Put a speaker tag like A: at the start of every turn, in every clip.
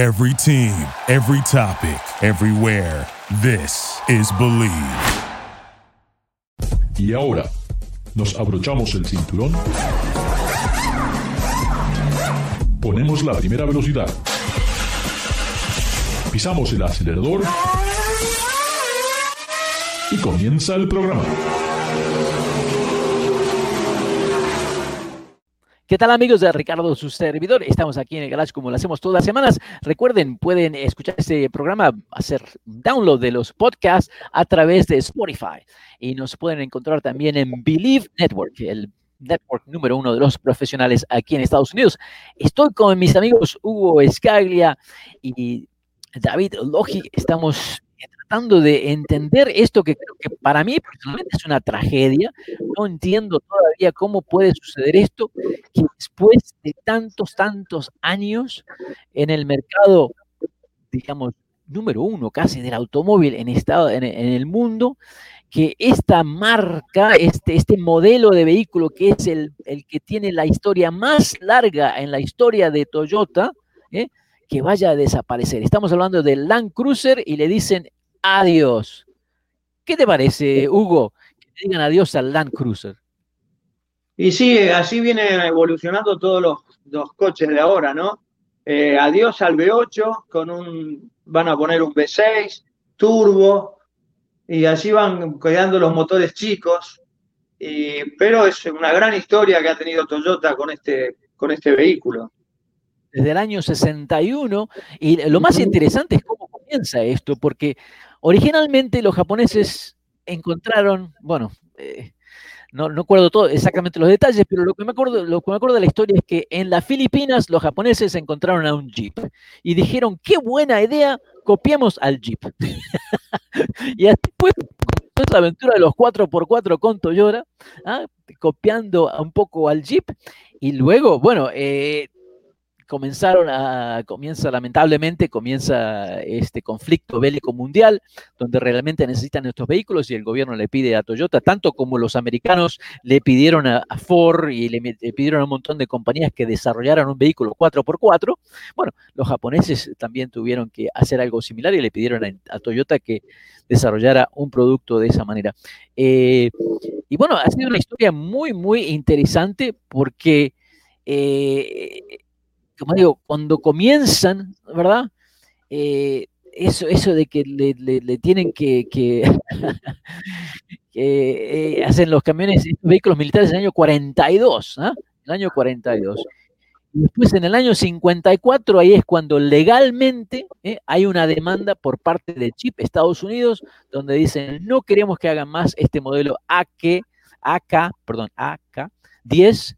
A: Every team, every topic, everywhere. This is Believe.
B: Y ahora, nos abrochamos el cinturón. Ponemos la primera velocidad. Pisamos el acelerador. Y comienza el programa.
C: ¿Qué tal amigos de Ricardo, su servidor? Estamos aquí en el Garage como lo hacemos todas las semanas. Recuerden, pueden escuchar este programa, hacer download de los podcasts a través de Spotify. Y nos pueden encontrar también en Believe Network, el network número uno de los profesionales aquí en Estados Unidos. Estoy con mis amigos Hugo Escaglia y David Logi. Estamos tratando de entender esto que creo que para mí personalmente es una tragedia. No entiendo todavía cómo puede suceder esto, que después de tantos, tantos años en el mercado, digamos, número uno casi del automóvil en, estado, en, el mundo, que esta marca, este, este modelo de vehículo que es el, el, que tiene la historia más larga en la historia de Toyota, ¿eh? que vaya a desaparecer. Estamos hablando del Land Cruiser y le dicen adiós. ¿Qué te parece, Hugo? Que digan adiós al Land Cruiser.
D: Y sí, así vienen evolucionando todos los, coches de ahora, ¿no? Eh, adiós al V8, con un, van a poner un V6, turbo, y así van quedando los motores chicos. pero es una gran historia que ha tenido Toyota con este, con este vehículo.
C: Desde el año 61, y lo más interesante es cómo comienza esto, porque Originalmente los japoneses encontraron, bueno, eh, no, no acuerdo todo, exactamente los detalles, pero lo que, me acuerdo, lo que me acuerdo de la historia es que en las Filipinas los japoneses encontraron a un jeep y dijeron, qué buena idea, copiemos al jeep. y después la aventura de los 4x4 con Toyota, copiando un poco al jeep. Y luego, bueno, eh, comenzaron a, comienza lamentablemente, comienza este conflicto bélico mundial, donde realmente necesitan estos vehículos y el gobierno le pide a Toyota, tanto como los americanos le pidieron a, Ford y le, pidieron a un montón de compañías que desarrollaran un vehículo 4x4, bueno, los japoneses también tuvieron que hacer algo similar y le pidieron a, Toyota que desarrollara un producto de esa manera. Eh, y bueno, ha sido una historia muy, muy interesante porque... Eh, como digo, cuando comienzan, ¿verdad? Eh, eso, eso de que le, tienen que, que, eh, hacen los camiones, vehículos militares en el año 42, ¿ah? El año 42. Y después en el año 54, ahí es cuando legalmente ¿eh? hay una demanda por parte de Chip Estados Unidos, donde dicen no queremos que hagan más este modelo AK, AK, perdón, AK 10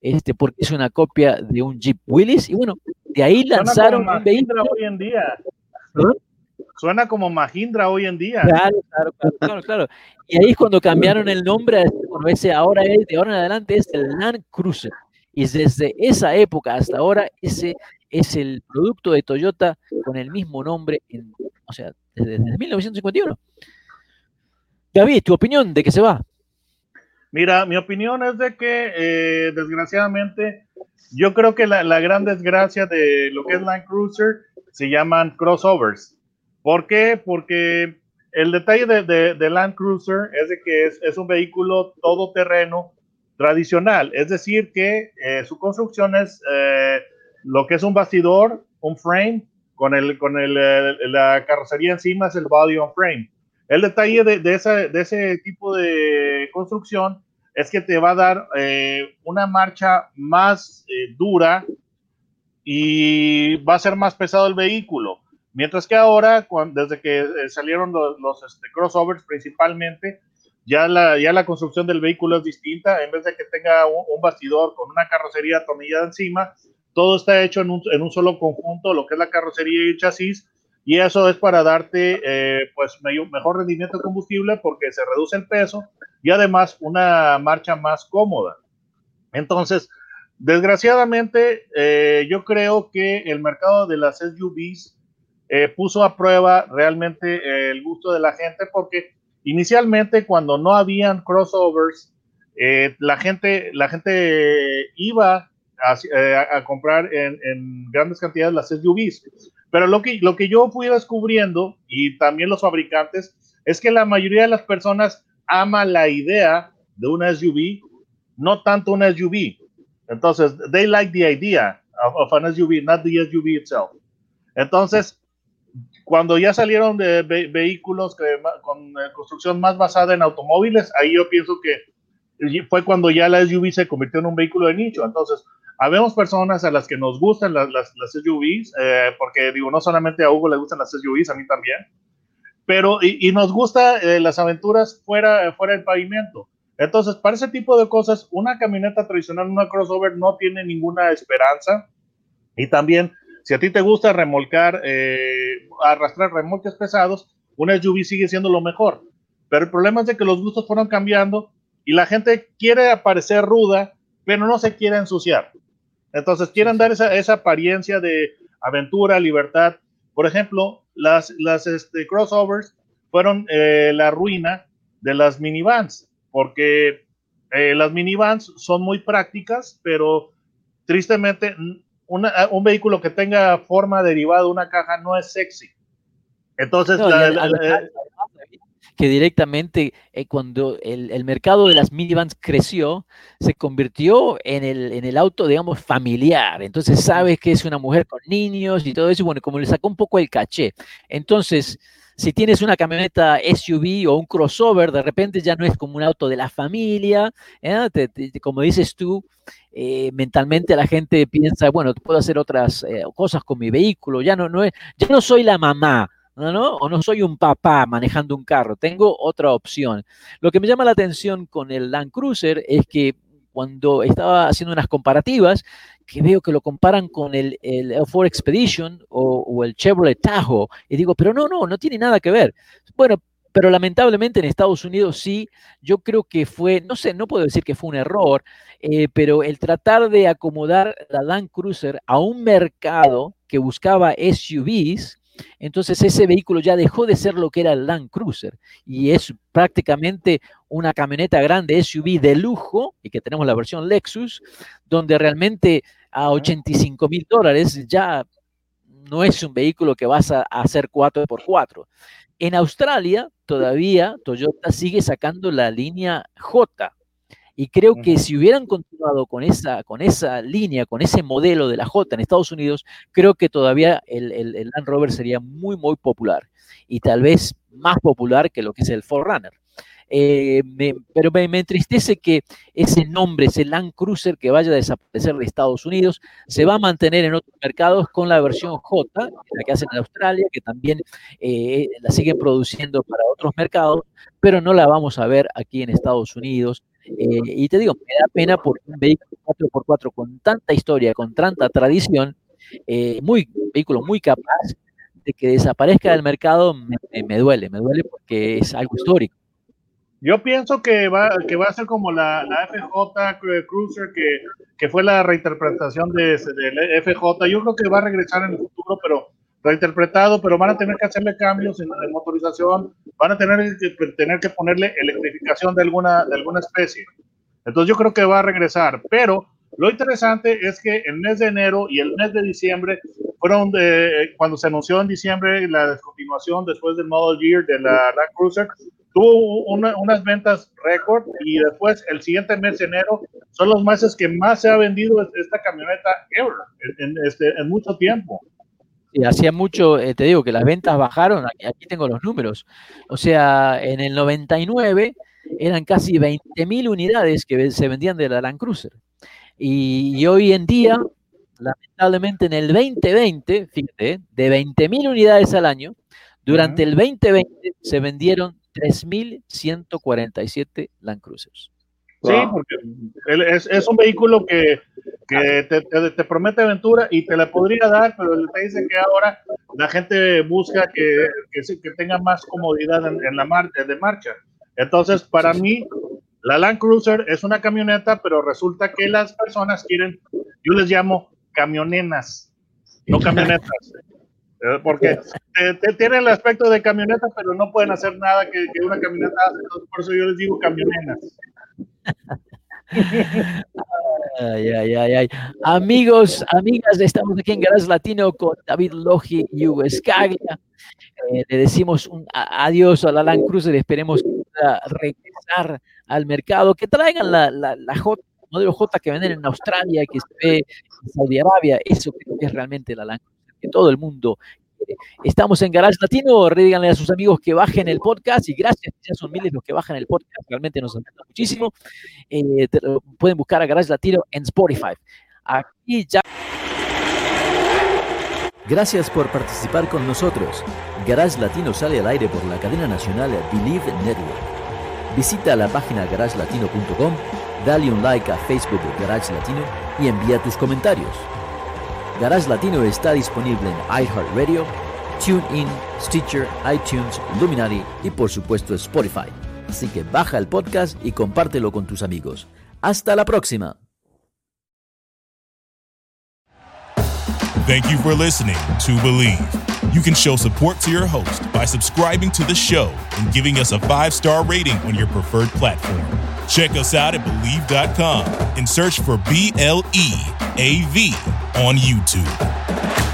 C: este, porque es una copia de un Jeep Willis, y bueno, de ahí lanzaron
E: un vehículo. hoy en día. Suena como Mahindra hoy en día.
C: Claro, claro, claro, claro, Y ahí es cuando cambiaron el nombre, bueno, ese ahora es, de ahora en adelante es el Land Cruiser. Y desde esa época hasta ahora, ese es el producto de Toyota con el mismo nombre, en, o sea, desde, desde 1951. David, tu opinión de que se va.
E: Mira, mi opinión es de que eh, desgraciadamente yo creo que la, gran desgracia de lo que es Land Cruiser se llaman crossovers. ¿Por qué? Porque el detalle de, Land Cruiser es de que es, un vehículo todoterreno tradicional, es decir, que eh, su construcción es eh, lo que es un bastidor, un frame, con, el, con el, la carrocería encima es el body on frame. El detalle de, ese tipo de construcción es que te va a dar eh, una marcha más eh, dura y va a ser más pesado el vehículo. Mientras que ahora, desde que eh, salieron los, este, crossovers principalmente, ya la, construcción del vehículo es distinta. En vez de que tenga un, bastidor con una carrocería atornillada encima, todo está hecho en un, solo conjunto, lo que es la carrocería y el chasis, y eso es para darte eh, pues mejor rendimiento de combustible porque se reduce el peso y además una marcha más cómoda. Entonces, desgraciadamente, eh, yo creo que el mercado de las SUVs eh, puso a prueba realmente el gusto de la gente porque inicialmente cuando no habían crossovers, la, gente, la gente iba a, comprar en, en, grandes cantidades las SUVs Pero lo que, lo que yo fui descubriendo, y también los fabricantes, es que la mayoría de las personas ama la idea de una SUV, no tanto una SUV. Entonces, they like the idea of, an SUV, not the SUV itself. Entonces, cuando ya salieron de vehículos con eh, construcción más basada en automóviles, ahí yo pienso que fue cuando ya la SUV se convirtió en un vehículo de nicho. Entonces, habemos personas a las que nos gustan las, las, SUVs, eh, porque digo, no solamente a Hugo le gustan las SUVs, a mí también, pero y, nos gusta eh, las aventuras fuera, fuera del pavimento. Entonces, para ese tipo de cosas, una camioneta tradicional, una crossover, no tiene ninguna esperanza. Y también, si a ti te gusta remolcar, eh, arrastrar remolques pesados, una SUV sigue siendo lo mejor. Pero el problema es de que los gustos fueron cambiando y la gente quiere aparecer ruda, pero no se quiere ensuciar. Entonces quieren dar esa, esa apariencia de aventura, libertad. Por ejemplo, las, las este, crossovers fueron eh, la ruina de las minivans, porque eh, las minivans son muy prácticas, pero tristemente un vehículo que tenga forma derivada de una caja no es sexy. Entonces,
C: que directamente eh, cuando el, mercado de las minivans creció, se convirtió en el, en el auto, digamos, familiar. Entonces sabes que es una mujer con niños y todo eso, y bueno, como le sacó un poco el caché. Entonces, si tienes una camioneta SUV o un crossover, de repente ya no es como un auto de la familia, ¿eh? como dices tú, eh, mentalmente la gente piensa, bueno, puedo hacer otras cosas con mi vehículo, ya no, no es, ya no soy la mamá, ¿no? O no soy un papá manejando un carro, tengo otra opción. Lo que me llama la atención con el Land Cruiser es que cuando estaba haciendo unas comparativas, que veo que lo comparan con el, Ford Expedition o, o, el Chevrolet Tahoe, y digo, pero no, no, no tiene nada que ver. Bueno, pero lamentablemente en Estados Unidos sí, yo creo que fue, no sé, no puedo decir que fue un error, eh, pero el tratar de acomodar la Land Cruiser a un mercado que buscaba SUVs, entonces ese vehículo ya dejó de ser lo que era el Land Cruiser y es prácticamente una camioneta grande SUV de lujo y que tenemos la versión Lexus, donde realmente a 85 mil dólares ya no es un vehículo que vas a hacer 4x4. En Australia todavía Toyota sigue sacando la línea J, y creo que si hubieran continuado con esa, con esa línea, con ese modelo de la J en Estados Unidos, creo que todavía el, el, Land Rover sería muy, muy popular y tal vez más popular que lo que es el Forerunner. Eh, pero me, entristece que ese nombre, ese Land Cruiser que vaya a desaparecer de Estados Unidos, se va a mantener en otros mercados con la versión J, la que hacen en Australia, que también eh, la siguen produciendo para otros mercados, pero no la vamos a ver aquí en Estados Unidos. Eh, y te digo, me da pena porque un vehículo 4x4 con tanta historia, con tanta tradición, eh, muy vehículo muy capaz de que desaparezca del mercado, me, duele, me duele porque es algo histórico.
E: Yo pienso que va, que va a ser como la, la FJ Cruiser, que, que, fue la reinterpretación de, de, FJ. Yo creo que va a regresar en el futuro, pero reinterpretado, pero van a tener que hacerle cambios en la motorización, van a tener que, tener que ponerle electrificación de alguna, de alguna especie. Entonces yo creo que va a regresar, pero lo interesante es que el mes de enero y el mes de diciembre fueron de, cuando se anunció en diciembre la descontinuación después del Model Year de la Land Cruiser, tuvo unas ventas récord y después el siguiente mes de enero son los meses que más se ha vendido esta camioneta ever en, este, en mucho tiempo.
C: Sí, hacía mucho, eh, te digo que las ventas bajaron, aquí, tengo los números. O sea, en el 99 eran casi 20.000 unidades que se vendían de la Land Cruiser. Y, hoy en día, lamentablemente en el 2020, fíjate, de 20.000 unidades al año, durante el 2020 se vendieron 3.147 Land Cruisers.
E: Sí, porque es, es un vehículo que, que te, te, promete aventura y te la podría dar, pero te dice que ahora la gente busca que, que, que tenga más comodidad en, en la marcha, de marcha. Entonces, para mí, la Land Cruiser es una camioneta, pero resulta que las personas quieren, yo les llamo camionenas, no camionetas. Eh, porque te, tienen el aspecto de camioneta, pero no pueden hacer nada que, que una camioneta hace. Por eso yo les digo camionenas.
C: Amigos, amigas, estamos aquí en Garage Latino con David Logi y Hugo Escaglia. Eh, le decimos un adiós a la Land Cruiser, esperemos regresar al mercado, que traigan la, la, la modelo J que venden en Australia, que se ve en Saudi Arabia, eso que es realmente la Land Cruiser, que todo el mundo Estamos en Garage Latino, díganle a sus amigos que bajen el podcast y gracias, ya son miles los que bajan el podcast, realmente nos encanta muchísimo. Eh, pueden buscar a Garage Latino en Spotify. Aquí ya.
F: Gracias por participar con nosotros. Garage Latino sale al aire por la cadena nacional Believe Network. Visita la página garagelatino.com, dale un like a Facebook de Garage Latino y envía tus comentarios. Garage Latino está disponible en iHeartRadio, TuneIn, Stitcher, iTunes, Luminary y por supuesto Spotify. Así que baja el podcast y compártelo con tus amigos. Hasta la próxima.
A: Thank you for listening to Believe. You can show support to your host by subscribing to the show and giving us a five star rating on your preferred platform. Check us out at Believe.com and search for B L E AV on YouTube.